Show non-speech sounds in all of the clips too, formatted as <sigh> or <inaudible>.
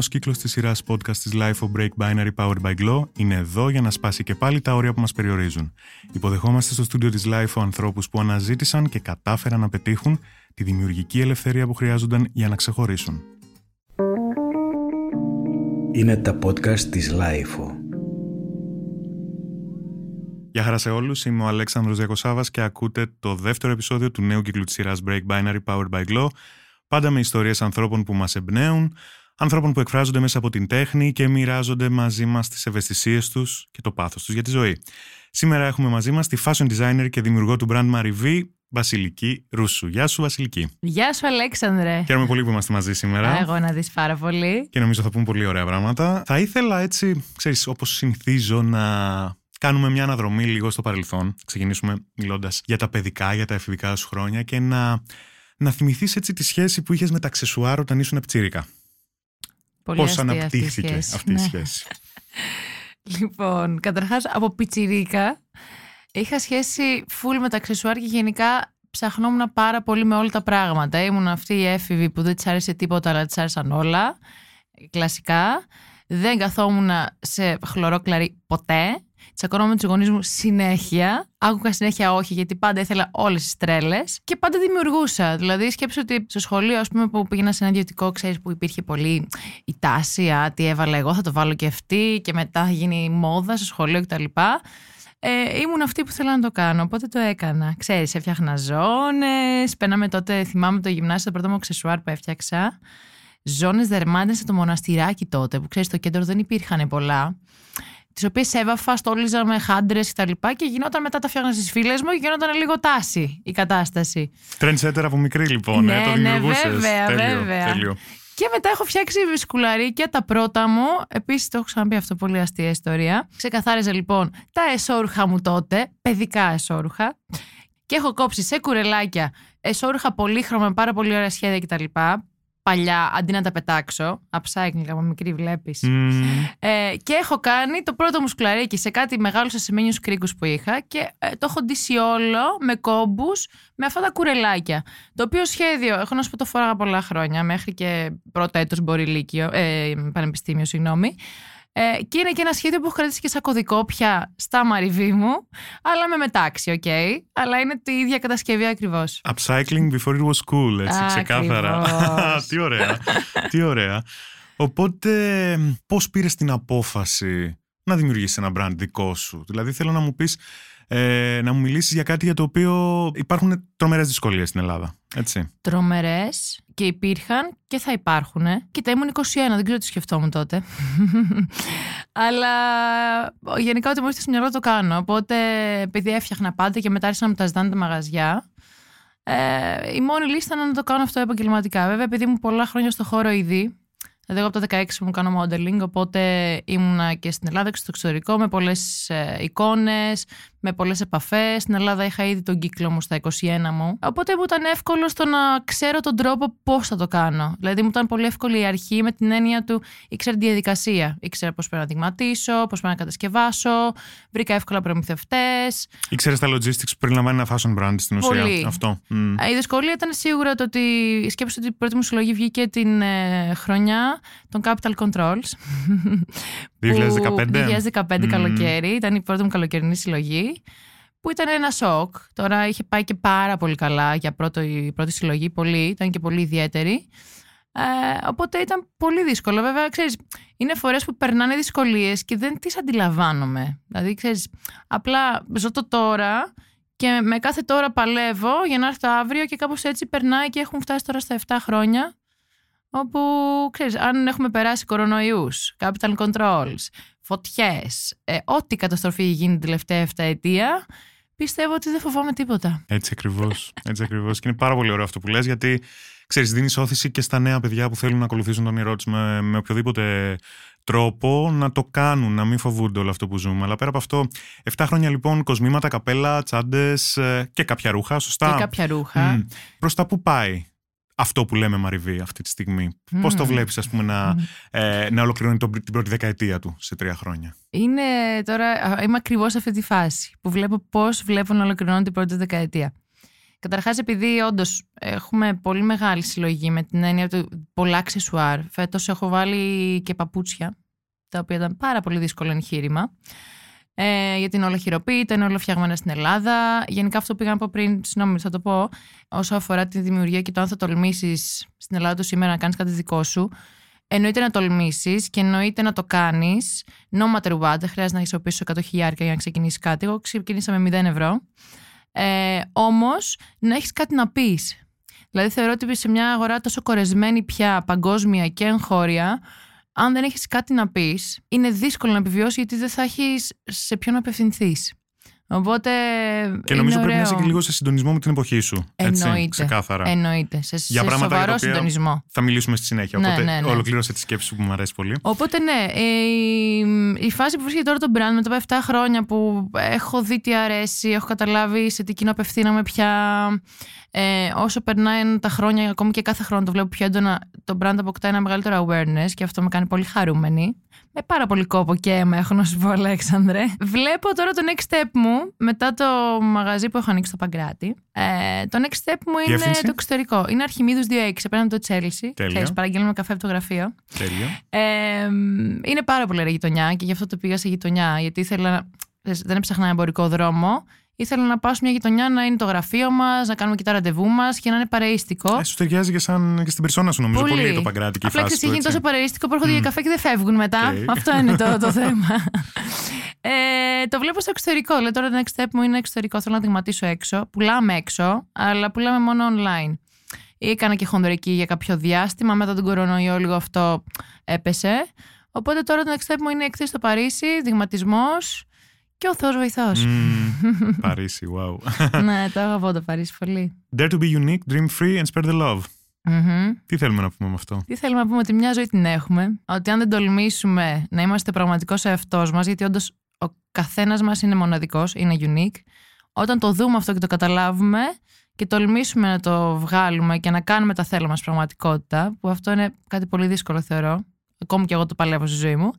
νέος κύκλος της σειράς podcast της Life of Break Binary Powered by Glow είναι εδώ για να σπάσει και πάλι τα όρια που μας περιορίζουν. Υποδεχόμαστε στο στούντιο της Life ο ανθρώπους που αναζήτησαν και κατάφεραν να πετύχουν τη δημιουργική ελευθερία που χρειάζονταν για να ξεχωρίσουν. Είναι τα podcast της Life. Γεια χαρά σε όλους, είμαι ο Αλέξανδρος Διακοσάβας και ακούτε το δεύτερο επεισόδιο του νέου κύκλου της σειράς Break Binary Powered by Glow πάντα με ιστορίες ανθρώπων που μας εμπνέουν, ανθρώπων που εκφράζονται μέσα από την τέχνη και μοιράζονται μαζί μας τις ευαισθησίες τους και το πάθος τους για τη ζωή. Σήμερα έχουμε μαζί μας τη fashion designer και δημιουργό του brand Mariv, Βασιλική Ρούσου. Γεια σου, Βασιλική. Γεια σου, Αλέξανδρε. Χαίρομαι πολύ που είμαστε μαζί σήμερα. Εγώ να δεις πάρα πολύ. Και νομίζω θα πούμε πολύ ωραία πράγματα. Θα ήθελα έτσι, ξέρεις, όπως συνηθίζω να κάνουμε μια αναδρομή λίγο στο παρελθόν. Ξεκινήσουμε μιλώντας για τα παιδικά, για τα εφηβικά σου χρόνια και να να θυμηθείς έτσι τη σχέση που είχες με τα αξεσουάρ όταν ήσουν πτσίρικα. Πώς αναπτύχθηκε αυτή η ναι. σχέση. <laughs> λοιπόν, καταρχάς από πιτσιρίκα είχα σχέση full με τα αξεσουάρ και γενικά ψαχνόμουν πάρα πολύ με όλα τα πράγματα. Ήμουν αυτή η έφηβη που δεν της άρεσε τίποτα, αλλά της άρεσαν όλα. Κλασικά. Δεν καθόμουν σε χλωρό κλαρί ποτέ. Τσακωνόμουν με τους γονείς μου συνέχεια. Άκουγα συνέχεια όχι, γιατί πάντα ήθελα όλες τις τρέλες. Και πάντα δημιουργούσα. Δηλαδή, σκέψω ότι στο σχολείο, ας πούμε, που πήγαινα σε ένα ιδιωτικό, ξέρεις που υπήρχε πολύ η τάση, α, τι έβαλα εγώ, θα το βάλω και αυτή, και μετά θα γίνει μόδα στο σχολείο κτλ. Ε, ήμουν αυτή που θέλω να το κάνω, οπότε το έκανα. Ξέρεις, έφτιαχνα ζώνες, πέναμε τότε, θυμάμαι το γυμνάσιο, το πρώτο μου αξεσουάρ που έφτιαξα. Ζώνες δερμάτινες σε το μοναστηράκι τότε, που ξέρεις, στο κέντρο δεν υπήρχαν πολλά τις οποίες έβαφα, στόλιζα με χάντρες κτλ. Και, και γινόταν μετά τα φτιάχνα στις φίλες μου και γινόταν λίγο τάση η κατάσταση. Τρέντσέτερ από μικρή λοιπόν, ναι, ε, το Ναι, βέβαια, τέλειο, βέβαια. Τέλειο. Και μετά έχω φτιάξει σκουλαρίκια, τα πρώτα μου. Επίσης, το έχω ξαναπεί αυτό, πολύ αστεία ιστορία. Ξεκαθάριζα λοιπόν τα εσόρουχα μου τότε, παιδικά εσόρουχα. Και έχω κόψει σε κουρελάκια εσόρουχα πολύχρωμα με πάρα πολύ ωραία σχέδια κτλ παλιά αντί να τα πετάξω. Upcycling από μικρή βλέπεις. Ε, και έχω κάνει το πρώτο μου σκουλαρίκι σε κάτι μεγάλους ασημένιους κρίκου που είχα και ε, το έχω ντύσει όλο με κόμπους με αυτά τα κουρελάκια. Το οποίο σχέδιο, έχω να σου πω το φοράγα πολλά χρόνια, μέχρι και πρώτο έτος μπορεί λύκειο, ε, πανεπιστήμιο, συγγνώμη. Ε, και είναι και ένα σχέδιο που έχω κρατήσει και σαν κωδικό πια στα μαριβή μου, αλλά με μετάξι, ok. Okay, αλλά είναι την ίδια κατασκευή ακριβώς. Upcycling before it was cool, έτσι, ξεκάθαρα. <laughs> τι ωραία. τι ωραία. Οπότε, πώς πήρες την απόφαση να δημιουργήσεις ένα brand δικό σου; Δηλαδή, θέλω να μου πεις ε, να μου μιλήσεις για κάτι για το οποίο υπάρχουν τρομερές δυσκολίες στην Ελλάδα. Έτσι. Τρομερές και υπήρχαν και θα υπάρχουν. Κοίτα, ήμουν 21, δεν ξέρω τι σκεφτόμουν τότε. <laughs> Αλλά γενικά ό,τι μου ήρθε στο μυαλό το κάνω. Οπότε επειδή έφτιαχνα πάντα και μετά άρχισαν να μου τα ζητάνε τα μαγαζιά, ε, η μόνη λίστα ήταν να το κάνω αυτό επαγγελματικά. Βέβαια, επειδή ήμουν πολλά χρόνια στο χώρο ήδη, Δηλαδή, εγώ από τα 16 μου κάνω modeling, οπότε ήμουνα και στην Ελλάδα και στο εξωτερικό με πολλές ε, εικόνες, με πολλές επαφές. Στην Ελλάδα είχα ήδη τον κύκλο μου στα 21 μου. Οπότε μου ήταν εύκολο στο να ξέρω τον τρόπο πώς θα το κάνω. Δηλαδή, μου ήταν πολύ εύκολη η αρχή με την έννοια του ήξερα τη διαδικασία. Ήξερα πώς πρέπει να δειγματίσω, πώς πρέπει να κατασκευάσω. Βρήκα εύκολα προμηθευτές. Ήξερες τα logistics που περιλαμβάνει ένα fashion brand στην ουσία. Πολύ. Αυτό. Η δυσκολία ήταν σίγουρα το ότι σκέψω ότι η πρώτη μου συλλογή βγήκε την ε, χρονιά των Capital Controls. 2015. 2015 καλοκαίρι. Ήταν η πρώτη μου καλοκαιρινή συλλογή. Που ήταν ένα σοκ. Τώρα είχε πάει και πάρα πολύ καλά για πρώτο, η πρώτη συλλογή. Πολύ, ήταν και πολύ ιδιαίτερη. Ε, οπότε ήταν πολύ δύσκολο. Βέβαια, ξέρεις, είναι φορές που περνάνε δυσκολίες και δεν τις αντιλαμβάνομαι. Δηλαδή, ξέρεις, απλά ζω το τώρα και με κάθε τώρα παλεύω για να έρθει το αύριο και κάπως έτσι περνάει και έχουν φτάσει τώρα στα 7 χρόνια όπου, ξέρεις, αν έχουμε περάσει κορονοϊούς, capital controls, φωτιές, ε, ό,τι καταστροφή γίνει την τελευταία 7 ετία, πιστεύω ότι δεν φοβάμαι τίποτα. Έτσι ακριβώς, έτσι ακριβώς. Και είναι πάρα πολύ ωραίο αυτό που λες, γιατί, ξέρεις, δίνεις όθηση και στα νέα παιδιά που θέλουν να ακολουθήσουν τον όνειρό με, με οποιοδήποτε τρόπο να το κάνουν, να μην φοβούνται όλο αυτό που ζούμε. Αλλά πέρα από αυτό, 7 χρόνια λοιπόν, κοσμήματα, καπέλα, τσάντες ε, και κάποια ρούχα, σωστά. Και κάποια ρούχα. Mm. Προς τα που πάει; Αυτό που λέμε Μαριβή αυτή τη στιγμή. Mm. Πώς το βλέπεις ας πούμε να, ε, να ολοκληρώνει την πρώτη δεκαετία του σε τρία χρόνια; Είναι τώρα, είμαι ακριβώς σε αυτή τη φάση που βλέπω πώς βλέπω να ολοκληρώνει την πρώτη δεκαετία. Καταρχάς επειδή όντως έχουμε πολύ μεγάλη συλλογή με την έννοια του πολλά αξεσουάρ. Φέτος έχω βάλει και παπούτσια, τα οποία ήταν πάρα πολύ δύσκολο εγχείρημα. Ε, γιατί είναι όλα χειροποίητα, είναι όλα φτιαγμένα στην Ελλάδα. Γενικά αυτό που πήγα να πω πριν, συγγνώμη, θα το πω, όσο αφορά τη δημιουργία και το αν θα τολμήσεις στην Ελλάδα του σήμερα να κάνεις κάτι δικό σου. Εννοείται να τολμήσεις και εννοείται να το κάνεις. No matter what, δεν χρειάζεται να χρησιμοποιήσει 100 χιλιάρικα για να ξεκινήσει κάτι. Εγώ ξεκίνησα με 0 ευρώ. Ε, Όμως να έχεις κάτι να πεις. Δηλαδή θεωρώ ότι σε μια αγορά τόσο κορεσμένη πια, παγκόσμια και εγχώρια, αν δεν έχεις κάτι να πεις, είναι δύσκολο να επιβιώσει γιατί δεν θα έχεις σε ποιον απευθυνθείς. Οπότε. Και νομίζω είναι πρέπει να ωραίο. είσαι και λίγο σε συντονισμό με την εποχή σου. Έτσι, Εννοείται. ξεκάθαρα. Εννοείται. Σε, Για σε πράγματα για σοβαρό τα οποία συντονισμό. Θα μιλήσουμε στη συνέχεια. Ναι, Οπότε ναι, ναι. ολοκλήρωσε τη σκέψη σου που μου αρέσει πολύ. Οπότε ναι, ε, η, η φάση που βρίσκεται τώρα το brand μετά από 7 χρόνια που έχω δει τι αρέσει, έχω καταλάβει σε τι κοινό απευθύναμε πια. Ε, όσο περνάει τα χρόνια, ακόμη και κάθε χρόνο το βλέπω πιο έντονα, το brand αποκτά ένα μεγαλύτερο awareness και αυτό με κάνει πολύ χαρούμενη. Με πάρα πολύ κόπο και αίμα, έχω να σου πω, Αλέξανδρε. Βλέπω τώρα το next step μου μετά το μαγαζί που έχω ανοίξει στο Παγκράτη. Ε, το next step μου είναι Διεύθυνση; το εξωτερικό. Είναι Αρχιμίδους 2-6, απέναντι το Chelsea. Τέλεια. Ξέρεις, παραγγέλνουμε καφέ από το γραφείο. Τέλεια. Ε, είναι πάρα πολύ ωραία γειτονιά και γι' αυτό το πήγα σε γειτονιά. Γιατί ήθελα. να- Δεν έψαχνα ένα εμπορικό δρόμο. Ήθελα να πάω σε μια γειτονιά να είναι το γραφείο μας, να κάνουμε και τα ραντεβού μας και να είναι παρείστικο. Ε, σου ταιριάζει και, σαν, και στην περσόνα σου, νομίζω. Πολύ, το παγκράτη και η Απλά φάση ξέρεις, του, έχει γίνει έτσι. τόσο παρεΐστικο που έρχονται για καφέ και δεν φεύγουν μετά. Οκ. Αυτό είναι το, το <laughs> θέμα. Ε, το βλέπω στο εξωτερικό. Λέω τώρα το next step μου είναι εξωτερικό. Θέλω να δειγματίσω έξω. Πουλάμε έξω, αλλά πουλάμε μόνο online. Έκανα και χονδρική για κάποιο διάστημα. Μετά τον κορονοϊό λίγο αυτό έπεσε. Οπότε τώρα το next step μου είναι έκθεση στο Παρίσι, δειγματισμός και ο Θεός βοηθός. Μμμ, <laughs> Παρίσι, wow. ναι, το αγαπώ το Παρίσι πολύ. Dare to be unique, dream free and spread the love. Μμμ. Τι θέλουμε να πούμε με αυτό; Τι θέλουμε να πούμε ότι μια ζωή την έχουμε. Ότι αν δεν τολμήσουμε να είμαστε πραγματικός εαυτός μας, γιατί όντως ο καθένας μας είναι μοναδικός, είναι unique. Όταν το δούμε αυτό και το καταλάβουμε και τολμήσουμε να το βγάλουμε και να κάνουμε τα θέλω μας πραγματικότητα, που αυτό είναι κάτι πολύ δύσκολο θεωρώ, ακόμη και εγώ το παλεύω στη ζωή μου,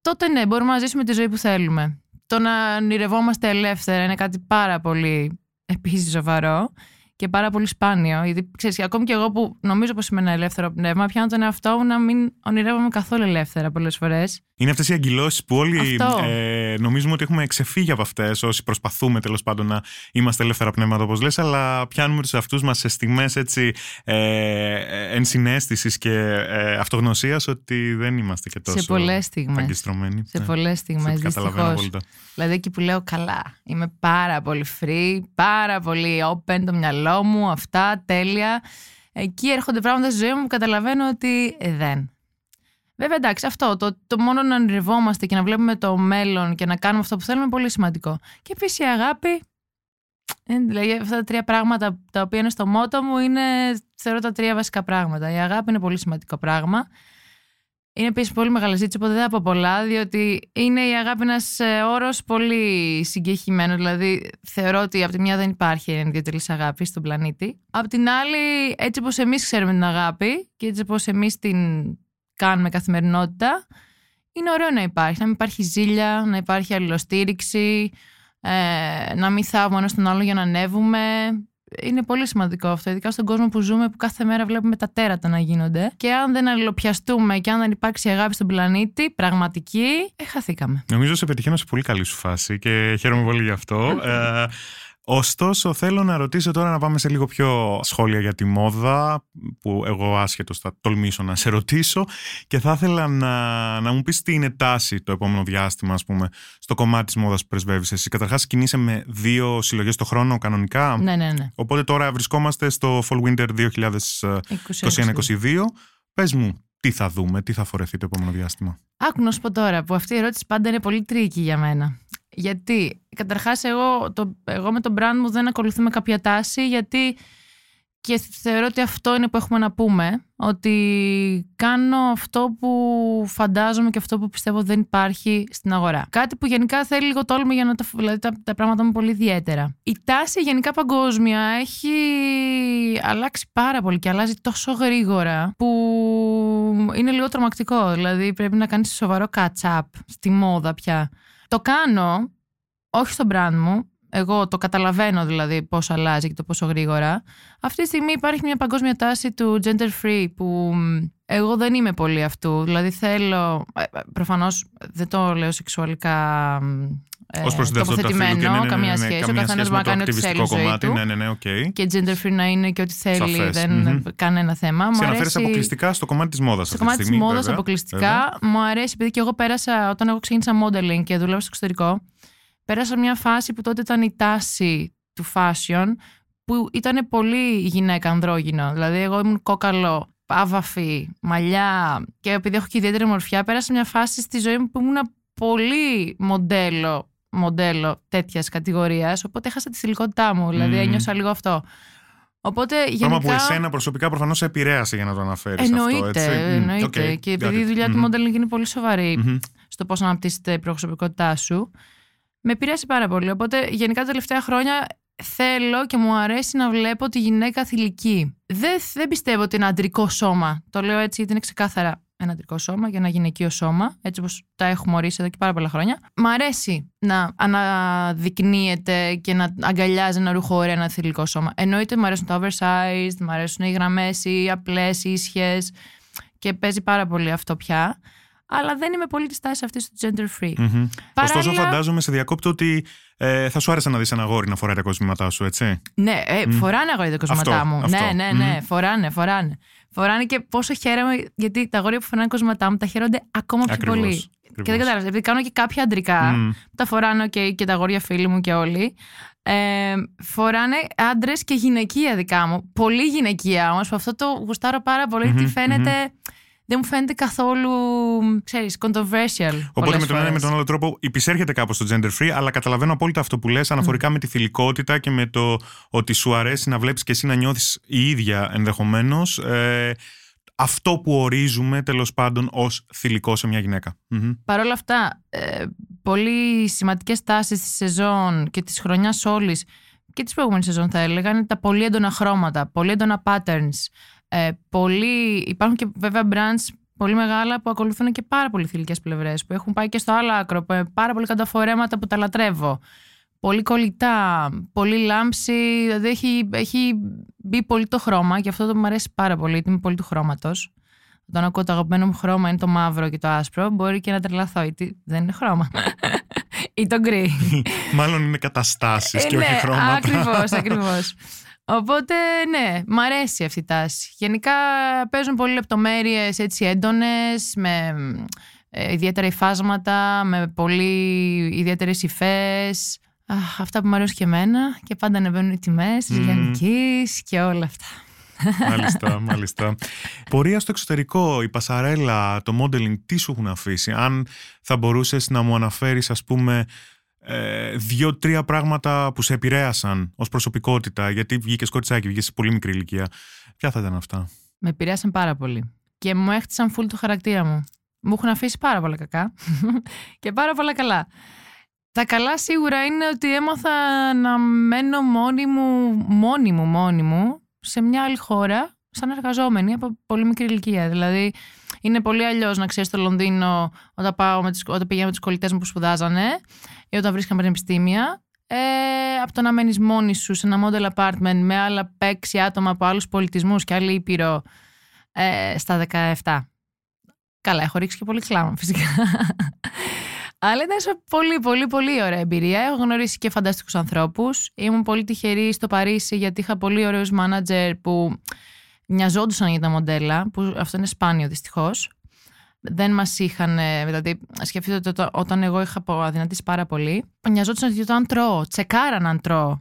τότε ναι, μπορούμε να ζήσουμε τη ζωή που θέλουμε. Το να ονειρευόμαστε ελεύθερα είναι κάτι πάρα πολύ επίσης σοβαρό και πάρα πολύ σπάνιο. Γιατί ξέρεις, ακόμη και εγώ που νομίζω πως είμαι ένα ελεύθερο πνεύμα, πιάνω τον εαυτό μου να μην ονειρεύομαι καθόλου ελεύθερα πολλές φορές. Είναι αυτές οι αγκυλώσει που όλοι Αυτό. ε, νομίζουμε ότι έχουμε ξεφύγει από αυτές, όσοι προσπαθούμε τέλος πάντων να είμαστε ελεύθερα πνεύματα, όπως λες, αλλά πιάνουμε τους εαυτούς μας σε στιγμές έτσι ε, ενσυναίσθησης και ε, αυτογνωσίας ότι δεν είμαστε και τόσο Σε πολλές στιγμές. αγκιστρωμένοι. Σε Ναι. πολλέ Σε στιγμέ, Καταλαβαίνω δυστυχώς. απόλυτα. Δηλαδή εκεί που λέω καλά. Είμαι πάρα πολύ free, πάρα πολύ open το μυαλό μου, αυτά τέλεια. Εκεί έρχονται πράγματα στη ζωή μου που καταλαβαίνω ότι ε, δεν. Βέβαια, εντάξει, αυτό το, το μόνο να ονειρευόμαστε και να βλέπουμε το μέλλον και να κάνουμε αυτό που θέλουμε είναι πολύ σημαντικό. Και επίσης η αγάπη. είναι, Δηλαδή, αυτά τα τρία πράγματα τα οποία είναι στο μότο μου είναι, θεωρώ, τα τρία βασικά πράγματα. Η αγάπη είναι πολύ σημαντικό πράγμα. Είναι επίσης πολύ μεγάλη ζήτηση, οπότε δεν θα πω πολλά, διότι είναι η αγάπη ένας όρος πολύ συγκεχημένο. Δηλαδή, θεωρώ ότι από τη μια δεν υπάρχει ενδιατελή αγάπη στον πλανήτη. Απ' την άλλη, έτσι όπως εμείς ξέρουμε την αγάπη και έτσι όπως εμείς την κάνουμε καθημερινότητα, είναι ωραίο να υπάρχει. Να μην υπάρχει ζήλια, να υπάρχει αλληλοστήριξη, ε, να μην θάβουμε ένα τον άλλο για να ανέβουμε. Είναι πολύ σημαντικό αυτό, ειδικά στον κόσμο που ζούμε, που κάθε μέρα βλέπουμε τα τέρατα να γίνονται. Και αν δεν αλληλοπιαστούμε και αν δεν υπάρξει αγάπη στον πλανήτη, πραγματική, ε, χαθήκαμε. Νομίζω σε πετυχαίνω σε πολύ καλή σου φάση και χαίρομαι πολύ γι' αυτό. <laughs> ε, ωστόσο, θέλω να ρωτήσω τώρα να πάμε σε λίγο πιο σχόλια για τη μόδα, που εγώ άσχετος θα τολμήσω να σε ρωτήσω και θα ήθελα να, να μου πεις τι είναι τάση το επόμενο διάστημα, ας πούμε, στο κομμάτι της μόδας που πρεσβεύεις εσύ. Καταρχάς, κινείσαι με δύο συλλογές το χρόνο κανονικά. Ναι, ναι, ναι. Οπότε τώρα βρισκόμαστε στο Fall Winter 2021-2022. Πες μου, τι θα δούμε, τι θα φορεθεί το επόμενο διάστημα; Άκου να σου πω τώρα, που αυτή η ερώτηση πάντα είναι πολύ τρίκη για μένα. Γιατί, καταρχάς, εγώ, το, εγώ με τον brand μου δεν ακολουθούμε κάποια τάση, γιατί και θεωρώ ότι αυτό είναι που έχουμε να πούμε, ότι κάνω αυτό που φαντάζομαι και αυτό που πιστεύω δεν υπάρχει στην αγορά. Κάτι που γενικά θέλει λίγο τόλμη για να τα, δηλαδή τα, τα πράγματα μου πολύ ιδιαίτερα. Η τάση γενικά παγκόσμια έχει αλλάξει πάρα πολύ και αλλάζει τόσο γρήγορα που είναι λίγο τρομακτικό. Δηλαδή πρέπει να κάνεις σοβαρό catch-up στη μόδα πια. Το κάνω, όχι στο brand μου, εγώ το καταλαβαίνω δηλαδή πώς αλλάζει και το πόσο γρήγορα. Αυτή τη στιγμή υπάρχει μια παγκόσμια τάση του gender free που εγώ δεν είμαι πολύ αυτού. Δηλαδή θέλω, ε, ε, προφανώς δεν το λέω σεξουαλικά ε, Ως προς τοποθετημένο, ναι, ναι, ναι, καμία ναι, σχέση. καμία ο καθένα σχέση μπορεί με να κάνει το ό,τι θέλει. ακτιβιστικό στη ζωή κομμάτι. του. Ναι, ναι, ναι, οκ. Και gender free να είναι και ό,τι θέλει. Σαφές. Δεν Μμμ. κανένα θέμα. Μου Σε αναφέρεις αρέσει... αποκλειστικά στο κομμάτι της μόδας. Στο κομμάτι της μόδας αποκλειστικά. Μου αρέσει, επειδή και εγώ πέρασα, όταν εγώ ξεκίνησα modeling και δούλευα στο εξωτερικό, πέρασα μια φάση που τότε ήταν η τάση του fashion, που ήταν πολύ γυναίκα ανδρόγυνο. Δηλαδή, εγώ ήμουν κόκαλο, άβαφη, μαλλιά και επειδή έχω και ιδιαίτερη μορφιά, πέρασα μια φάση στη ζωή μου που ήμουν πολύ μοντέλο μοντέλο τέτοιας κατηγορίας. Οπότε έχασα τη θηλυκότητά μου. Δηλαδή, Μμμ. ένιωσα λίγο αυτό. Οπότε γενικά. Πράγμα που εσένα προσωπικά προφανώς σε επηρέασε για να το αναφέρεις. Εννοείται, αυτό, έτσι. Μμ, εννοείται. οκ, Και got επειδή η it. δουλειά του Μμμ. modeling είναι πολύ σοβαρή Μμμ. στο πώς να αναπτύσσεται η προσωπικότητά σου, με επηρέασε πάρα πολύ. Οπότε γενικά τα τελευταία χρόνια θέλω και μου αρέσει να βλέπω τη γυναίκα θηλυκή. Δεν, δεν πιστεύω ότι είναι αντρικό σώμα. Το λέω έτσι γιατί είναι ξεκάθαρα ένα αντρικό σώμα και ένα γυναικείο σώμα, έτσι όπως τα έχουμε ορίσει εδώ και πάρα πολλά χρόνια. Μ' αρέσει να αναδεικνύεται και να αγκαλιάζει ένα ρούχο ένα θηλυκό σώμα. Εννοείται μου αρέσουν τα oversized, μου αρέσουν οι γραμμές, οι απλές, οι ίσιες και παίζει πάρα πολύ αυτό πια. Αλλά δεν είμαι πολύ της τάσης αυτής του gender free. Μμμ. Ωστόσο, Παράλληλα- φαντάζομαι σε διακόπτω ότι ε, θα σου άρεσε να δεις ένα αγόρι να φοράει τα κοσμήματά σου, έτσι; Ναι, ε, Μμ. φοράνε αγόρια τα κοσματά Αυτό, μου. αυτό. Ναι, ναι, ναι, Μμ. φοράνε, φοράνε. Φοράνε και πόσο χαίρομαι γιατί τα αγόρια που φοράνε κοσματά μου τα χαίρονται ακόμα πιο Ακριβώς, πολύ. ακριβώς. Και δεν κατάλαβα, επειδή κάνω και κάποια αντρικά, Μμ. τα φοράνε okay, και τα αγόρια φίλοι μου και όλοι. Ε, φοράνε άντρες και γυναικεία δικά μου. Πολύ γυναικεία όμως, που αυτό το γουστάρω πάρα πολύ, γιατί Μμμ, φαίνεται. Δεν μου φαίνεται καθόλου, ξέρεις, controversial. Οπότε πολλές με τον ένα ή με φορές. τον άλλο τρόπο υπησέρχεται κάπως το gender free, αλλά καταλαβαίνω απόλυτα αυτό που λες αναφορικά με τη θηλυκότητα και με το ότι σου αρέσει να βλέπεις και εσύ να νιώθεις η ίδια ενδεχομένως ε, αυτό που ορίζουμε τέλος πάντων ως θηλυκό σε μια γυναίκα. Μμμ. Παρ' όλα αυτά, ε, πολύ σημαντικές τάσεις της σεζόν και της χρονιάς όλης και της προηγούμενης σεζόν, θα έλεγα, είναι τα πολύ έντονα χρώματα, πολύ έντονα patterns. Ε, πολύ... Υπάρχουν και βέβαια brands πολύ μεγάλα που ακολουθούν και πάρα πολύ θηλυκές πλευρές, που έχουν πάει και στο άλλο άκρο, που, ε, πάρα πολύ καταφορέματα που τα λατρεύω. Πολύ κολλητά, πολύ λάμψη, δηλαδή έχει, έχει μπει πολύ το χρώμα και αυτό το μου αρέσει πάρα πολύ, γιατί είμαι πολύ του χρώματος. Όταν ακούω το αγαπημένο μου χρώμα είναι το μαύρο και το άσπρο, μπορεί και να τρελαθώ, γιατί δεν είναι χρώμα. <laughs> ή το γκρι. <laughs> Μάλλον είναι καταστάσεις και όχι χρώματα. Ακριβώς, <laughs> ακριβώς. Οπότε, ναι, μ' αρέσει αυτή η τάση. Γενικά παίζουν πολύ λεπτομέρειες έτσι έντονες, με ε, ιδιαίτερα υφάσματα, με πολύ ιδιαίτερες υφές. Αυτά που μου αρέσουν και εμένα και πάντα ανεβαίνουν οι τιμές της Μμμ. λιανική και όλα αυτά. μάλιστα, μάλιστα. Πορεία στο εξωτερικό, η πασαρέλα, το modeling, τι σου έχουν αφήσει; Αν θα μπορούσες να μου αναφέρεις, ας πούμε, ε, δύο-τρία πράγματα που σε επηρέασαν ως προσωπικότητα, γιατί βγήκες κοριτσάκι, βγήκες σε πολύ μικρή ηλικία. Ποια θα ήταν αυτά; Με επηρέασαν πάρα πολύ. Και μου έχτισαν φουλ το χαρακτήρα μου. Μου έχουν αφήσει πάρα πολλά κακά <laughs> και πάρα πολλά καλά. Τα καλά σίγουρα είναι ότι έμαθα να μένω μόνη μου, μόνη μου, μόνη μου, σε μια άλλη χώρα, σαν εργαζόμενη από πολύ μικρή ηλικία. Δηλαδή, είναι πολύ αλλιώς να ξέρεις στο Λονδίνο όταν, πάω με τις, όταν πηγαίνω με του κολλητές μου που σπουδάζανε ή όταν βρίσκαμε πανεπιστήμια. Ε, από το να μένεις μόνη σου σε ένα model apartment με άλλα 6 άτομα από άλλους πολιτισμούς και άλλη ήπειρο ε, στα 17. Καλά, έχω ρίξει και πολύ κλάμα φυσικά. Αλλά ήταν σε πολύ, πολύ, πολύ ωραία εμπειρία. Έχω γνωρίσει και φανταστικούς ανθρώπους. Ήμουν πολύ τυχερή στο Παρίσι γιατί είχα πολύ ωραίους μάνατζερ που μοιαζόντουσαν για τα μοντέλα, που αυτό είναι σπάνιο δυστυχώς. Δεν μας είχαν. ε, Δηλαδή, σκεφτείτε ότι όταν- όταν εγώ είχα αδυνατήσει πάρα πολύ, μοιαζόντουσαν ότι όταν τρώω, τσεκάραν αν τρώω.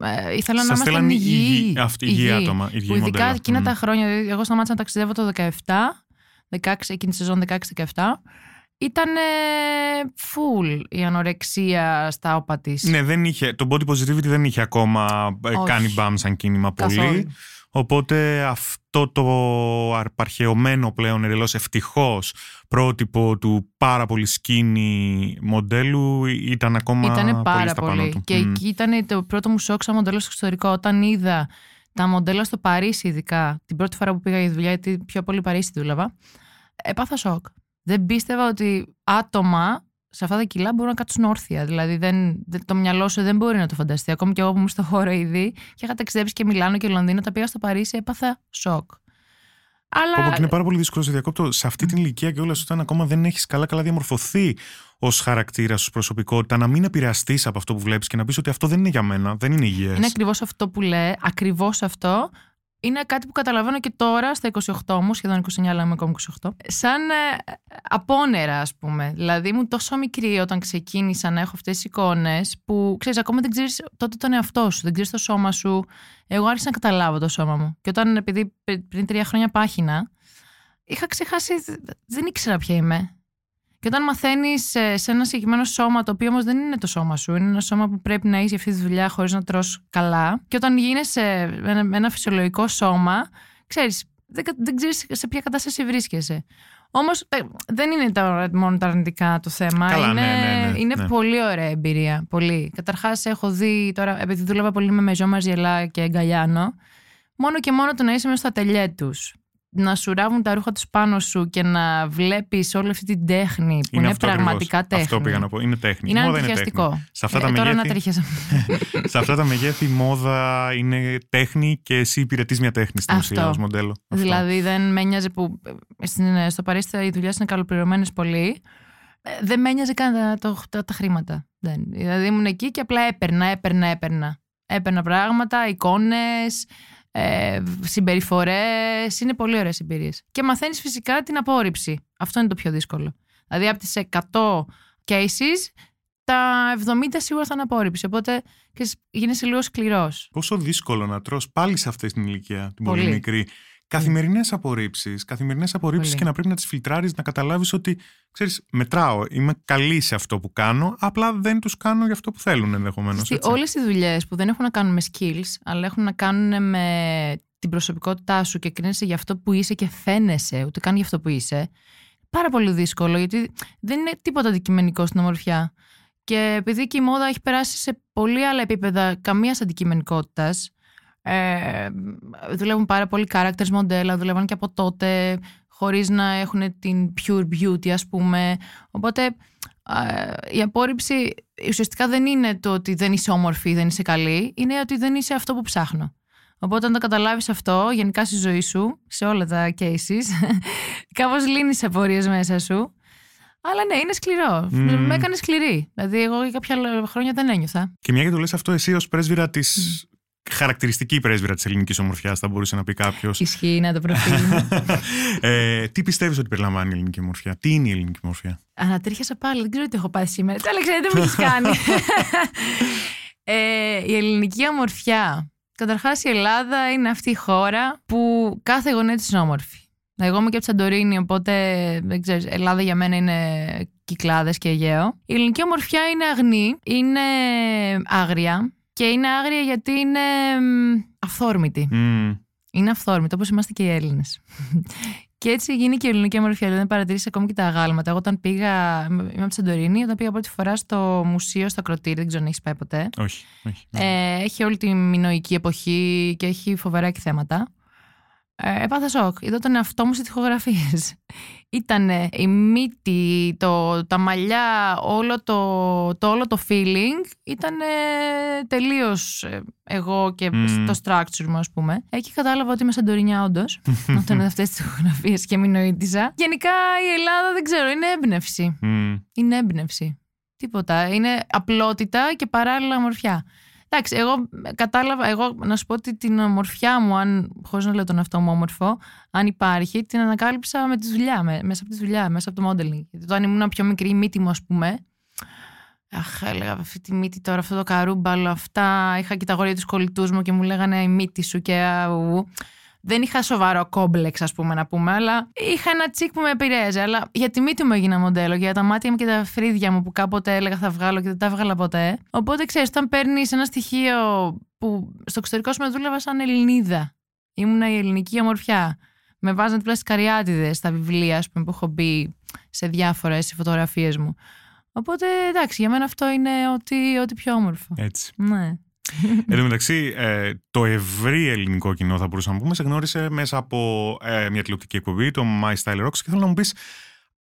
Ε, ήθελα να Σας είμαστε στέλνανε υγιεί. υγιή- αυτοί- υγιή άτομα, υγιή Που ειδικά μοντέλα. εκείνα Μμ. τα χρόνια, δηλαδή εγώ σταμάτησα να ταξιδεύω το 17, 16, εκείνη τη σεζόν 16-17. Ήταν full η ανορεξία στα όπα της. Ναι, δεν είχε, το body positivity δεν είχε ακόμα ε, Όχι. κάνει μπαμ σαν κίνημα πολύ. Καθόλου. Οπότε αυτό το αρπαρχαιωμένο πλέον εντελώ ευτυχώς πρότυπο του πάρα πολύ σκίνη μοντέλου ήταν ακόμα Ήταν πολύ πάρα στα πάνω πολύ. του. Και Μμ. εκεί ήταν το πρώτο μου σοκ σαν μοντέλο στο εξωτερικό. Όταν είδα τα μοντέλα στο Παρίσι, ειδικά την πρώτη φορά που πήγα για δουλειά, γιατί πιο πολύ Παρίσι δούλευα, έπαθα σοκ. Δεν πίστευα ότι άτομα σε αυτά τα κιλά μπορούν να κάτσουν όρθια. Δηλαδή δεν, δεν- το μυαλό σου δεν μπορεί να το φανταστεί. Ακόμη και εγώ που ήμουν στο χώρο ήδη και είχα ταξιδέψει και Μιλάνο και Λονδίνο, τα πήγα στο Παρίσι, έπαθα σοκ. Αλλά Πω, πω, και είναι πάρα πολύ δύσκολο σε διακόπτω. Σε αυτή την ηλικία και όλα όταν ακόμα δεν έχεις καλά-καλά διαμορφωθεί ως χαρακτήρας, ως προσωπικότητα, να μην επηρεαστείς από αυτό που βλέπεις και να πεις ότι αυτό δεν είναι για μένα, δεν είναι υγιές. είναι ακριβώς αυτό που λέει, ακριβώς αυτό. Είναι κάτι που καταλαβαίνω και τώρα στα 28 μου, σχεδόν 29, αλλά είμαι ακόμα 28. Σαν ε, απόνερα, ας πούμε. Δηλαδή, ήμουν τόσο μικρή όταν ξεκίνησα να έχω αυτές τις εικόνες, που ξέρεις, ακόμα δεν ξέρεις τότε τον εαυτό σου, δεν ξέρεις το σώμα σου. Εγώ άρχισα να καταλάβω το σώμα μου. Και όταν, επειδή πρι- πριν τρία χρόνια πάχυνα, είχα ξεχάσει, δεν ήξερα ποια είμαι. Και όταν μαθαίνεις σε ένα συγκεκριμένο σώμα, το οποίο όμως δεν είναι το σώμα σου, είναι ένα σώμα που πρέπει να έχεις για αυτή τη δουλειά χωρίς να τρως καλά. Και όταν γίνεσαι ένα, με ένα φυσιολογικό σώμα, ξέρεις, δεν, κα- δεν ξέρεις σε ποια κατάσταση βρίσκεσαι. Όμως δεν είναι τα, μόνο τα αρνητικά το θέμα. Καλά, είναι ναι, ναι, ναι, είναι ναι. πολύ ωραία εμπειρία. Πολύ. Καταρχάς, έχω δει τώρα, επειδή δούλευα πολύ με Μεζό Μαζιελά και Γκαλιάνο, μόνο και μόνο το να είσαι μέσα στο ατελιέ τους. Να σου ράβουν τα ρούχα τους πάνω σου και να βλέπεις όλη αυτή την τέχνη που είναι, αυτό πραγματικά ακριβώς. τέχνη. Αυτό πήγα να πω. Είναι τέχνη. Είναι Η μόδα είναι ανατριχιαστικό. τέχνη. Σε αυτά, Ε, τα τώρα μεγέθη, ανατριχιάσα. <laughs> σε αυτά τα μεγέθη η μόδα είναι τέχνη και εσύ υπηρετείς μια τέχνη στην Αυτό. ουσία ως μοντέλο. Αυτό. Δηλαδή δεν με νοιάζε που ε, στην, στο Παρίσι οι δουλειέ είναι καλοπληρωμένες πολύ. Ε, Δεν με νοιάζε καν τα, το- τα, τα χρήματα. Δεν. Δηλαδή ήμουν εκεί και απλά έπαιρνα, έπαιρνα, έπαιρνα. Έπαιρνα πράγματα, εικόνες, ε, συμπεριφορές. Είναι πολύ ωραίες εμπειρίες. Και μαθαίνεις φυσικά την απόρριψη. Αυτό είναι το πιο δύσκολο. Δηλαδή από τις 100 cases, τα 70 σίγουρα θα είναι απόρριψη. Οπότε ξέρεις, γίνεσαι λίγο σκληρός. Πόσο δύσκολο να τρως πάλι σε αυτή την ηλικία, την πολύ, Πολύ. μικρή, καθημερινές απορρίψεις. Καθημερινές απορρίψεις Πολύ. και να πρέπει να τις φιλτράρεις, να καταλάβεις ότι ξέρεις, μετράω. Είμαι καλή σε αυτό που κάνω, απλά δεν τους κάνω για αυτό που θέλουν ενδεχομένως. Όλες οι δουλειές που δεν έχουν να κάνουν με skills, αλλά έχουν να κάνουν με την προσωπικότητά σου και κρίνεσαι για αυτό που είσαι και φαίνεσαι, ούτε καν για αυτό που είσαι. Πάρα πολύ δύσκολο, γιατί δεν είναι τίποτα αντικειμενικό στην ομορφιά. Και επειδή και η μόδα έχει περάσει σε πολύ άλλα επίπεδα καμίας αντικειμενικότητας, ε, δουλεύουν πάρα πολύ characters μοντέλα, δουλεύαν και από τότε, χωρίς να έχουν την pure beauty, ας πούμε. Οπότε ε, η απόρριψη ουσιαστικά δεν είναι το ότι δεν είσαι όμορφη, δεν είσαι καλή, είναι ότι δεν είσαι αυτό που ψάχνω. Οπότε αν το καταλάβεις αυτό γενικά στη ζωή σου, σε όλα τα cases, <laughs> κάπως λύνεις απορίες μέσα σου. Αλλά ναι, είναι σκληρό. Μμμ. Με έκανε σκληρή. Δηλαδή, εγώ για κάποια χρόνια δεν ένιωθα. Και μια και το λες αυτό, εσύ ως πρέσβυρα της. Χαρακτηριστική πρέσβυρα της ελληνικής ομορφιάς, θα μπορούσε να πει κάποιος. Ισχύει να το προφίλ μου. <laughs> ε, τι πιστεύεις ότι περιλαμβάνει η ελληνική ομορφιά, Τι είναι η ελληνική ομορφιά, Ανατρίχιασα πάλι, δεν ξέρω τι έχω πάθει σήμερα. Τι Αλέξανδρε, δεν μου έχεις κάνει. <laughs> ε, η ελληνική ομορφιά. Καταρχάς, η Ελλάδα είναι αυτή η χώρα που κάθε γωνία της είναι όμορφη. Εγώ είμαι και από τη Σαντορίνη, οπότε δεν ξέρεις, Ελλάδα για μένα είναι κυκλάδες και Αιγαίο. Η ελληνική ομορφιά είναι αγνή, είναι άγρια και είναι άγρια γιατί είναι μ, αυθόρμητη. Μμμ. Είναι αυθόρμητο, όπως είμαστε και οι Έλληνες. <laughs> και έτσι γίνει και η ελληνική ομορφιά. Δηλαδή, παρατηρήσεις ακόμη και τα αγάλματα. Εγώ όταν πήγα. Είμαι από τη Σαντορίνη, όταν πήγα πρώτη φορά στο μουσείο, στο ακροτήρι, δεν ξέρω αν έχεις πάει ποτέ. Όχι, όχι. Ε, έχει όλη τη μινοϊκή εποχή και έχει φοβερά και θέματα. Ε, έπαθα σοκ. Είδα τον εαυτό μου σε τοιχογραφίε. <laughs> Ήταν η μύτη, το, τα μαλλιά, όλο το, το, όλο το feeling ήταν τελείως εγώ και Μμμ. το structure μου, ας πούμε. Εκεί κατάλαβα ότι είμαι Σαντορινιά, όντως. <laughs> όταν είδα αυτές τις τοιχογραφίε και μινοίτιζα. Γενικά η Ελλάδα δεν ξέρω, είναι έμπνευση. Μμμ. Είναι έμπνευση. Τίποτα. Είναι απλότητα και παράλληλα ομορφιά. Εντάξει, εγώ κατάλαβα, εγώ να σου πω ότι την ομορφιά μου, αν, χωρίς να λέω τον εαυτό μου όμορφο, αν υπάρχει, την ανακάλυψα με τη δουλειά, με, μέσα από τη δουλειά, μέσα από το modeling. Γιατί όταν ήμουν πιο μικρή, η μύτη μου, ας πούμε, Αχ, έλεγα αυτή τη μύτη τώρα, αυτό το καρούμπαλο, αυτά. Είχα και τα γόρια τους κολλητούς μου και μου λέγανε η μύτη σου και αου. Δεν είχα σοβαρό κόμπλεξ, ας πούμε, να πούμε, αλλά είχα ένα τσικ που με επηρέαζε. Αλλά για τη μύτη μου έγινα μοντέλο, για τα μάτια μου και τα φρύδια μου που κάποτε έλεγα θα βγάλω και δεν τα έβγαλα ποτέ. Οπότε ξέρεις, όταν παίρνεις ένα στοιχείο που στο εξωτερικό σου με δούλευα σαν Ελληνίδα. Ήμουνα η ελληνική ομορφιά. Με βάζαν δίπλα στις καριάτιδες στα βιβλία, ας πούμε, που έχω μπει σε διάφορες φωτογραφίες μου. Οπότε εντάξει, για μένα αυτό είναι ό,τι, ό,τι πιο όμορφο. Έτσι. Ναι. Εν τω μεταξύ, ε, το ευρύ ελληνικό κοινό, θα μπορούσαμε να πούμε, σε γνώρισε μέσα από ε, μια τηλεοπτική εκπομπή, το My Style Rocks, και θέλω να μου πεις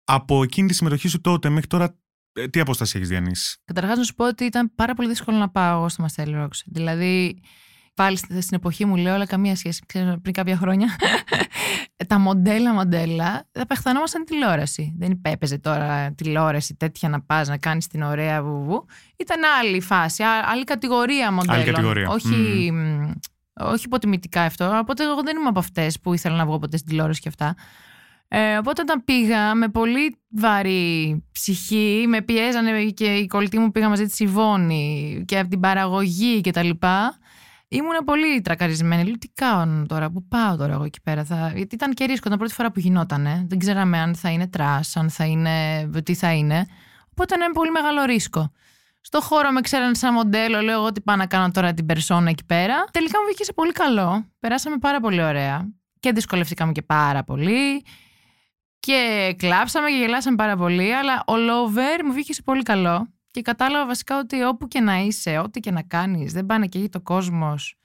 από εκείνη τη συμμετοχή σου τότε μέχρι τώρα, Ε, τι απόσταση έχεις διανύσει; Καταρχάς, να σου πω ότι ήταν πάρα πολύ δύσκολο να πάω εγώ στο Mastell Rocks. Δηλαδή, πάλι στην εποχή μου λέω, αλλά καμία σχέση, ξέρω, πριν κάποια χρόνια. <laughs> τα μοντέλα μοντέλα θα πεχθανόμασταν τηλεόραση. Δεν έπαιζε τώρα τηλεόραση τέτοια να πας να κάνεις την ωραία βουβού. Ήταν άλλη φάση, άλλη κατηγορία μοντέλων. Άλλη κατηγορία. Όχι, mm. όχι υποτιμητικά αυτό. Οπότε εγώ δεν είμαι από αυτές που ήθελα να βγω ποτέ στην τηλεόραση και αυτά. Ε, οπότε όταν πήγα με πολύ βαρύ ψυχή, με πιέζανε και η κολλητή μου πήγα μαζί της Ιβόνη και από την παραγωγή και τα λοιπά, ήμουν πολύ τρακαρισμένη. Λέω τι κάνω τώρα, πού πάω τώρα εγώ εκεί πέρα. Θα... Γιατί ήταν και ρίσκο, ήταν πρώτη φορά που γινότανε. Δεν ξέραμε αν θα είναι trash, αν θα είναι, τι θα είναι. Οπότε ήταν πολύ μεγάλο ρίσκο. Στο χώρο με ξέραν σαν μοντέλο, λέω εγώ τι πάω να κάνω τώρα την περσόνα εκεί πέρα. Τελικά μου βγήκε σε πολύ καλό. Περάσαμε πάρα πολύ ωραία. Και δυσκολευτήκαμε και πάρα πολύ. Και κλάψαμε και γελάσαμε πάρα πολύ, αλλά overall μου βγήκε σε πολύ καλό. Και κατάλαβα βασικά ότι όπου και να είσαι, ό,τι και να κάνεις, δεν πάνε και εκεί το κόσμος.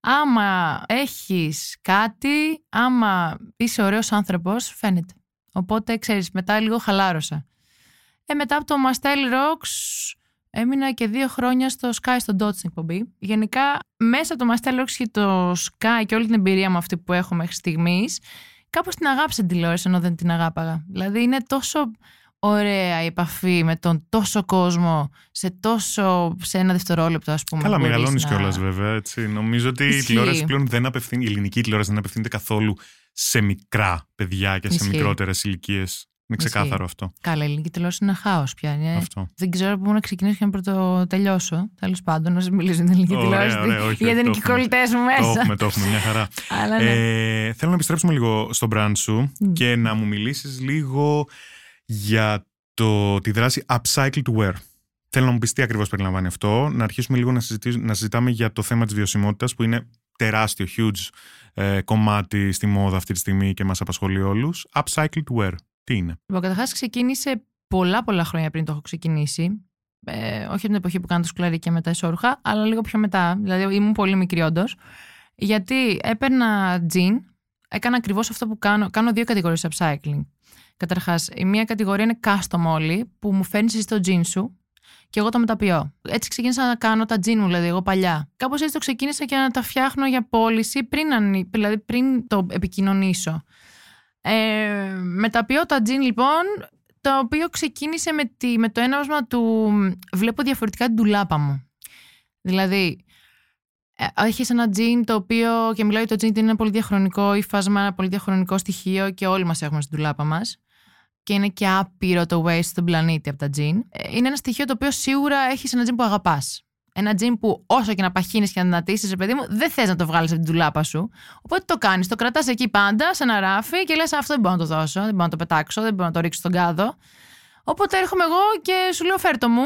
Άμα έχεις κάτι, άμα είσαι ωραίος άνθρωπος, φαίνεται. Οπότε, ξέρεις, μετά λίγο χαλάρωσα. Ε, μετά από το Mastel Rocks έμεινα και δύο χρόνια στο Sky, στο Dot στην εκπομπή. Γενικά, μέσα από το Mastel Rocks και το Sky και όλη την εμπειρία μου αυτή που έχω μέχρι στιγμής, κάπως την αγάπησα την τηλεόραση ενώ δεν την αγάπαγα. Δηλαδή είναι τόσο ωραία η επαφή με τον τόσο κόσμο σε τόσο σε ένα δευτερόλεπτο ας πούμε. Καλά μεγαλώνεις να... κιόλας βέβαια έτσι. Νομίζω ότι η τηλεόραση πλέον δεν απευθύνει, η ελληνική τηλεόραση δεν απευθύνεται καθόλου σε μικρά παιδιά και σε Ισχύει. μικρότερες ηλικίες. Είναι Ισχύει. ξεκάθαρο αυτό. Καλά, η ελληνική τηλεόραση είναι χάος πια. Είναι... Αυτό. Δεν ξέρω πού να ξεκινήσω και να πρώτο τελειώσω. Τέλος πάντων, να σα μιλήσω για την ελληνική Ωραία, τηλεόραση. ωραία, όχι, γιατί είναι το και οι έχουμε. κολλητές μου Το μέσα. έχουμε, το έχουμε, μια χαρά. <laughs> Αλλά ναι. Ε, θέλω να επιστρέψουμε λίγο στο brand σου Μμ. και να μου μιλήσεις λίγο για το, τη δράση Upcycle to Wear. Θέλω να μου πεις τι ακριβώς περιλαμβάνει αυτό, να αρχίσουμε λίγο να, συζητήσουμε- να συζητάμε για το θέμα της βιωσιμότητας που είναι τεράστιο, huge ε, κομμάτι στη μόδα αυτή τη στιγμή και μας απασχολεί όλους. Upcycle to Wear. Τι είναι; Λοιπόν, καταρχάς ξεκίνησε πολλά πολλά χρόνια πριν το έχω ξεκινήσει. Ε, όχι από την εποχή που κάνω το σκουλαρί και μετά ισόρουχα, αλλά λίγο πιο μετά. Δηλαδή ήμουν πολύ μικρή όντως. Γιατί έπαιρνα τζιν, έκανα ακριβώς αυτό που κάνω. Κάνω δύο κατηγορίες upcycling. Καταρχάς, η μία κατηγορία είναι custom όλοι, που μου φέρνεις εσύ το τζιν σου και εγώ το μεταποιώ. Έτσι ξεκίνησα να κάνω τα τζιν μου, δηλαδή εγώ παλιά. Κάπως έτσι το ξεκίνησα και να τα φτιάχνω για πώληση πριν, αν- δηλαδή πριν το επικοινωνήσω. Ε, μεταποιώ τα τζιν λοιπόν, το οποίο ξεκίνησε με, τη, με το έναυσμα του βλέπω διαφορετικά την ντουλάπα μου. Δηλαδή, ε, έχεις ένα τζιν το οποίο, και μιλάω για το τζιν ότι είναι ένα πολύ διαχρονικό υφάσμα, ένα πολύ διαχρονικό στοιχείο και όλοι μας έχουμε στην ντουλάπα μας και είναι και άπειρο το waste στον πλανήτη από τα τζιν. Ε, Είναι ένα στοιχείο το οποίο σίγουρα έχεις ένα τζιν που αγαπάς. Ένα τζιν που όσο και να παχύνεις και να δυνατήσεις, ρε παιδί μου, δεν θες να το βγάλεις από την ντουλάπα σου. Οπότε το κάνεις, το κρατάς εκεί πάντα, σε ένα ράφι και λες αυτό δεν μπορώ να το δώσω, δεν μπορώ να το πετάξω, δεν μπορώ να το ρίξω στον κάδο. Οπότε έρχομαι εγώ και σου λέω φέρτο μου,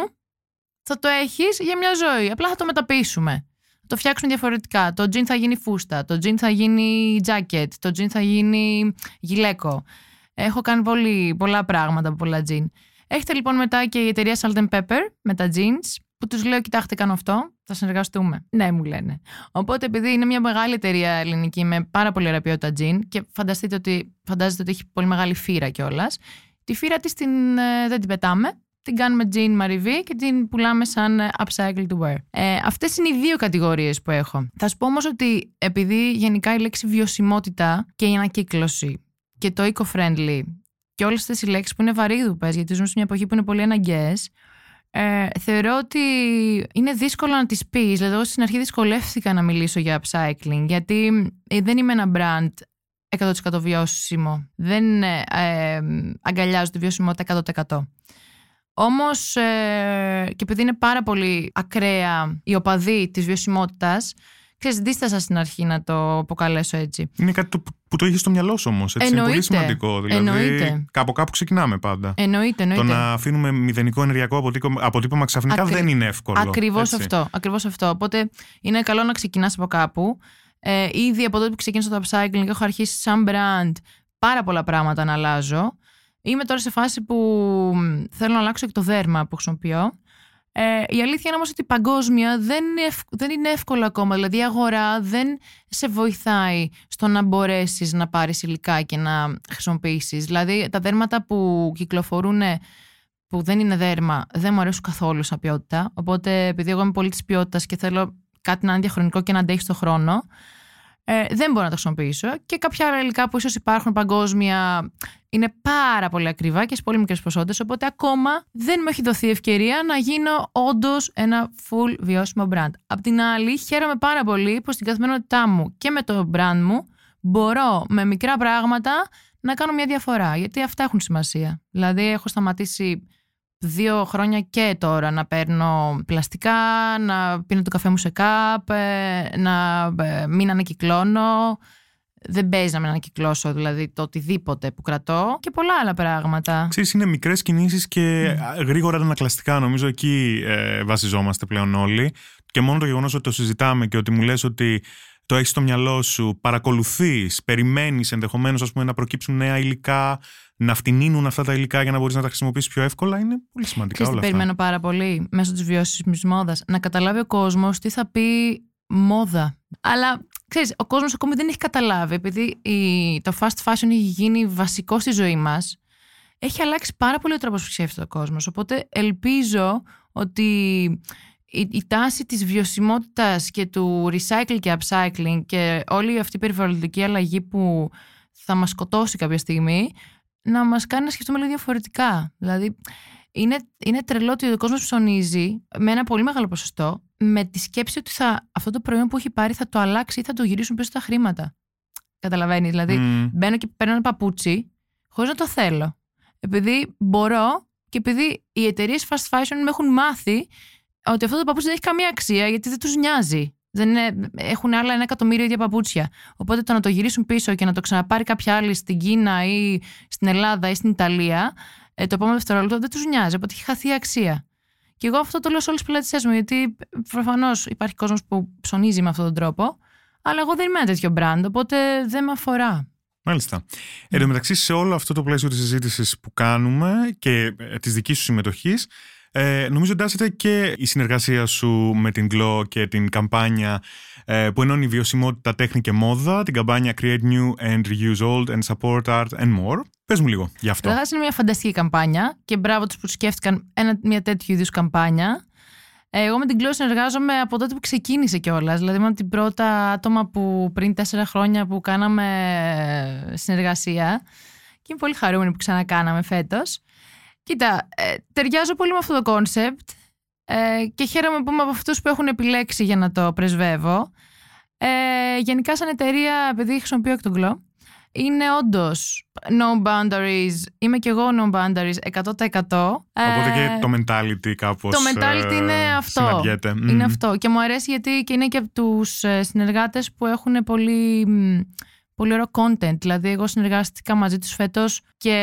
θα το έχεις για μια ζωή, απλά θα το μεταποιήσουμε. Θα το φτιάξουμε διαφορετικά. Το τζιν θα γίνει φούστα, το τζιν θα γίνει jacket, το τζιν θα γίνει γυλαίκο. Έχω κάνει πολύ, πολλά πράγματα από πολλά τζιν. Έχετε λοιπόν μετά και η εταιρεία Salt and Pepper με τα jeans που τους λέω: Κοιτάξτε, κάνω αυτό, θα συνεργαστούμε. Ναι, μου λένε. Οπότε, επειδή είναι μια μεγάλη εταιρεία ελληνική με πάρα πολύ ωραία ποιότητα τζιν και φανταστείτε ότι, φαντάζεστε ότι έχει πολύ μεγάλη φύρα κιόλας, τη φύρα της την, ε, δεν την πετάμε. Την κάνουμε jean μαριβή και την πουλάμε σαν ε, upcycle to wear. Ε, Αυτές είναι οι δύο κατηγορίες που έχω. Θα σου πω όμως ότι επειδή γενικά η λέξη βιωσιμότητα και η ανακύκλωση και το eco-friendly και όλες αυτές οι λέξεις που είναι βαρύδουπε, γιατί ζούμε σε μια εποχή που είναι πολύ αναγκαίες, ε, θεωρώ ότι είναι δύσκολο να τις πεις. Δηλαδή, εγώ στην αρχή δυσκολεύτηκα να μιλήσω για upcycling, γιατί ε, δεν είμαι ένα brand 100% βιώσιμο. Δεν ε, ε, αγκαλιάζω τη βιωσιμότητα 100%. Όμως, ε, και επειδή είναι πάρα πολύ ακραία η οπαδή της βιωσιμότητας, ξέρεις, δίστασα στην αρχή να το αποκαλέσω έτσι. Είναι κάτι το, που το είχες στο μυαλό σου όμως. Είναι πολύ Εννοείται. σημαντικό. Δηλαδή, Εννοείται. κάπου κάπου ξεκινάμε πάντα. Εννοείται, εννοείται. Το να αφήνουμε μηδενικό ενεργειακό αποτύπωμα, αποτύπωμα ξαφνικά Ακρι- δεν είναι εύκολο. Ακριβώς έτσι. αυτό, ακριβώς αυτό. Οπότε είναι καλό να ξεκινάς από κάπου. Ε, ήδη από τότε που ξεκίνησα το upcycling έχω αρχίσει σαν brand πάρα πολλά πράγματα να αλλάζω. Είμαι τώρα σε φάση που μ, θέλω να αλλάξω και το δέρμα που χρησιμοποιώ. Ε, η αλήθεια είναι όμως ότι παγκόσμια δεν είναι, ευ- δεν είναι εύκολο ακόμα. Δηλαδή η αγορά δεν σε βοηθάει στο να μπορέσεις να πάρεις υλικά και να χρησιμοποιήσεις. Δηλαδή τα δέρματα που κυκλοφορούν που δεν είναι δέρμα δεν μου αρέσουν καθόλου σαν ποιότητα. Οπότε, επειδή εγώ είμαι πολύ της ποιότητας και θέλω κάτι να είναι διαχρονικό και να αντέχει στον χρόνο, ε, δεν μπορώ να το χρησιμοποιήσω. Και κάποια άλλα υλικά που ίσως υπάρχουν παγκόσμια είναι πάρα πολύ ακριβά και σε πολύ μικρές ποσότητες. Οπότε ακόμα δεν μου έχει δοθεί ευκαιρία να γίνω όντως ένα full βιώσιμο brand. Απ' την άλλη, χαίρομαι πάρα πολύ που στην καθημερινότητά μου και με το brand μου μπορώ με μικρά πράγματα να κάνω μια διαφορά. Γιατί αυτά έχουν σημασία. Δηλαδή, έχω σταματήσει δύο χρόνια και τώρα να παίρνω πλαστικά, να πίνω το καφέ μου σε κάπ, ε, να ε, μην ανακυκλώνω. Δεν παίζει να μην ανακυκλώσω δηλαδή το οτιδήποτε που κρατώ και πολλά άλλα πράγματα. Ξέρεις, είναι μικρές κινήσεις και mm. γρήγορα ανακλαστικά. Νομίζω εκεί ε, βασιζόμαστε πλέον όλοι. Και μόνο το γεγονός ότι το συζητάμε και ότι μου λες ότι το έχεις στο μυαλό σου, παρακολουθείς, περιμένεις ενδεχομένως να προκύψουν νέα υλικά, να φτηνίνουν αυτά τα υλικά για να μπορείς να τα χρησιμοποιήσεις πιο εύκολα. Είναι πολύ σημαντικά όλα αυτά. περιμένω πάρα πολύ μέσω της βιώσιμης μόδας να καταλάβει ο κόσμος τι θα πει μόδα. Αλλά ξέρεις, ο κόσμος ακόμη δεν έχει καταλάβει, επειδή η, το fast fashion έχει γίνει βασικό στη ζωή μας. Έχει αλλάξει πάρα πολύ ο τρόπος που σκέφτεται ο κόσμος. Οπότε ελπίζω ότι η, η τάση της βιωσιμότητας και του recycling και upcycling και όλη αυτή η περιβαλλοντική αλλαγή που θα μας σκοτώσει κάποια στιγμή να μας κάνει να σκεφτούμε λίγο διαφορετικά. Δηλαδή είναι, είναι τρελό ότι ο κόσμος ψωνίζει με ένα πολύ μεγάλο ποσοστό με τη σκέψη ότι θα, αυτό το προϊόν που έχει πάρει θα το αλλάξει ή θα το γυρίσουν πίσω τα χρήματα. Καταλαβαίνεις. Δηλαδή mm. μπαίνω και παίρνω ένα παπούτσι χωρίς να το θέλω. Επειδή μπορώ και επειδή οι εταιρείες fast fashion με έχουν μάθει ότι αυτό το παπούτσι δεν έχει καμία αξία γιατί δεν τους νοιάζει. Δεν είναι, έχουν άλλα ένα εκατομμύριο ίδια παπούτσια. Οπότε το να το γυρίσουν πίσω και να το ξαναπάρει κάποια άλλη στην Κίνα ή στην Ελλάδα ή στην Ιταλία, ε, το επόμενο δευτερόλεπτο δεν τους νοιάζει. Οπότε έχει χαθεί η αξία. Και εγώ αυτό το λέω σε όλες τις πελάτε μου, γιατί προφανώς υπάρχει κόσμος που ψωνίζει με αυτόν τον τρόπο, αλλά εγώ δεν είμαι ένα τέτοιο brand, οπότε δεν με αφορά. Μάλιστα. Εν τω μεταξύ, σε όλο αυτό το πλαίσιο της συζήτησης που κάνουμε και ε, της δικής σου συμμετοχής, ε, νομίζω εντάσσεται και η συνεργασία σου με την Glow και την καμπάνια ε, που ενώνει βιωσιμότητα, τέχνη και μόδα, την καμπάνια Create New and Reuse Old and Support Art and More. Πες μου λίγο γι' αυτό. Καταρχάς είναι μια φανταστική καμπάνια και μπράβο τους που σκέφτηκαν ένα, μια τέτοιου είδους καμπάνια. Ε, εγώ με την Glow συνεργάζομαι από τότε που ξεκίνησε κιόλας. Δηλαδή, ήμουν την πρώτα άτομα που πριν τέσσερα χρόνια που κάναμε ε, συνεργασία. Και είμαι πολύ χαρούμενη που ξανακάναμε φέτος. Κοίτα, ε, ταιριάζω πολύ με αυτό το concept ε, και χαίρομαι που είμαι από αυτούς που έχουν επιλέξει για να το πρεσβεύω. Ε, γενικά σαν εταιρεία, επειδή χρησιμοποιώ και τον Glow, είναι όντως no boundaries. Είμαι και εγώ no boundaries 100%. Οπότε και ε, το mentality κάπως Το mentality είναι ε, αυτό. Είναι αυτό. Και μου αρέσει γιατί και είναι και από τους ε, συνεργάτες που έχουν πολύ πολύ ωραίο content. Δηλαδή, εγώ συνεργάστηκα μαζί τους φέτος και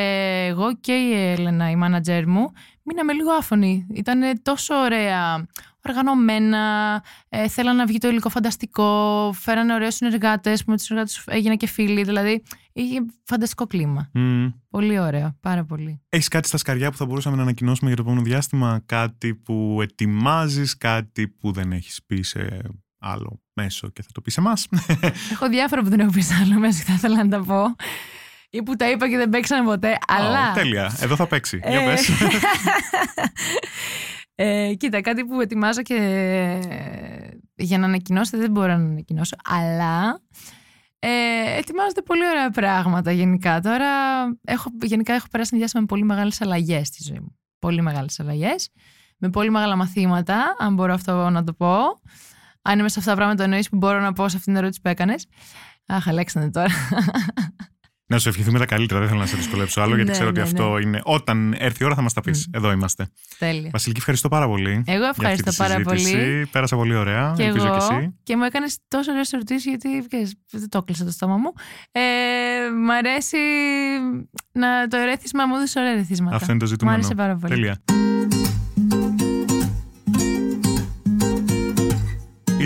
εγώ και η Έλενα, η manager μου, μείναμε λίγο άφωνοι. Ήταν τόσο ωραία, οργανωμένα, ε, θέλαν να βγει το υλικό φανταστικό, φέρανε ωραίους συνεργάτες που με τους συνεργάτες έγινα και φίλοι. Δηλαδή, είχε φανταστικό κλίμα. Πολύ ωραίο, πάρα πολύ. Έχεις κάτι στα σκαριά που θα μπορούσαμε να ανακοινώσουμε για το επόμενο διάστημα, κάτι που ετοιμάζεις, κάτι που δεν έχεις πει σε άλλο μέσο και θα το πεις σε εμάς. <laughs> Έχω διάφορα που δεν έχω πεις σε άλλο μέσο και θα ήθελα να τα πω. Ή που τα είπα και δεν παίξανε ποτέ. αλλά... Τέλεια. Εδώ θα παίξει. Για ε, πες. <laughs> ε, κοίτα, κάτι που ετοιμάζω και για να ανακοινώσετε δεν μπορώ να ανακοινώσω. Αλλά ε, ετοιμάζονται πολύ ωραία πράγματα γενικά. Τώρα έχω, γενικά έχω περάσει μια διάστημα με πολύ μεγάλες αλλαγές στη ζωή μου. Πολύ μεγάλες αλλαγές. Με πολύ μεγάλα μαθήματα, αν μπορώ αυτό να το πω αν είμαι σε αυτά τα πράγματα εννοείς που μπορώ να πω σε αυτήν την ερώτηση που έκανες. Αχ, Αλέξανδρε τώρα. Να σου ευχηθούμε τα καλύτερα. Δεν θέλω να σε δυσκολέψω άλλο, γιατί ναι, ξέρω ότι ναι, αυτό ναι. είναι. Όταν έρθει η ώρα θα μας τα πεις. Εδώ είμαστε. Τέλεια. Βασιλική, ευχαριστώ πάρα πολύ. Εγώ ευχαριστώ πάρα πολύ. Πέρασα πολύ ωραία. Και Ελπίζω εγώ. Και, εσύ. και μου έκανες τόσο ωραίες ερωτήσεις, γιατί δεν το έκλεισα το στόμα μου. Ε, μ' αρέσει να το ερέθισμα μου έδωσε ωραία ερεθίσματα. Αυτό είναι το ζητούμενο. Μ' άρεσε πάρα πολύ. Τέλεια.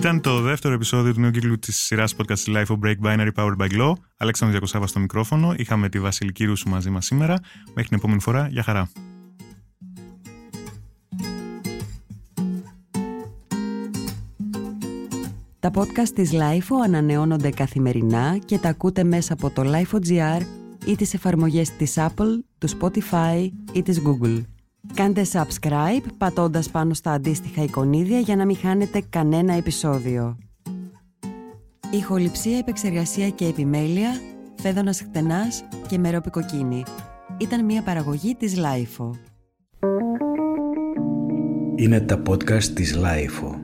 Ήταν το δεύτερο επεισόδιο του νέου κύκλου της σειράς podcast Life of Break Binary Powered by Glow. Αλέξανδρο Διακοσάβα στο μικρόφωνο. Είχαμε τη Βασιλική Ρούσου μαζί μας σήμερα. Μέχρι την επόμενη φορά. Γεια χαρά. Τα podcast της LIFO ανανεώνονται καθημερινά και τα ακούτε μέσα από το LIFO.gr ή τις εφαρμογές της Apple, του Spotify ή της Google. Κάντε subscribe πατώντας πάνω στα αντίστοιχα εικονίδια για να μην χάνετε κανένα επεισόδιο. Ηχοληψία, επεξεργασία και επιμέλεια, Φαίδωνας Χτενάς και Μερόπη Κοκκίνη. Ήταν μια παραγωγή της LiFO. Είναι τα podcast της LiFO.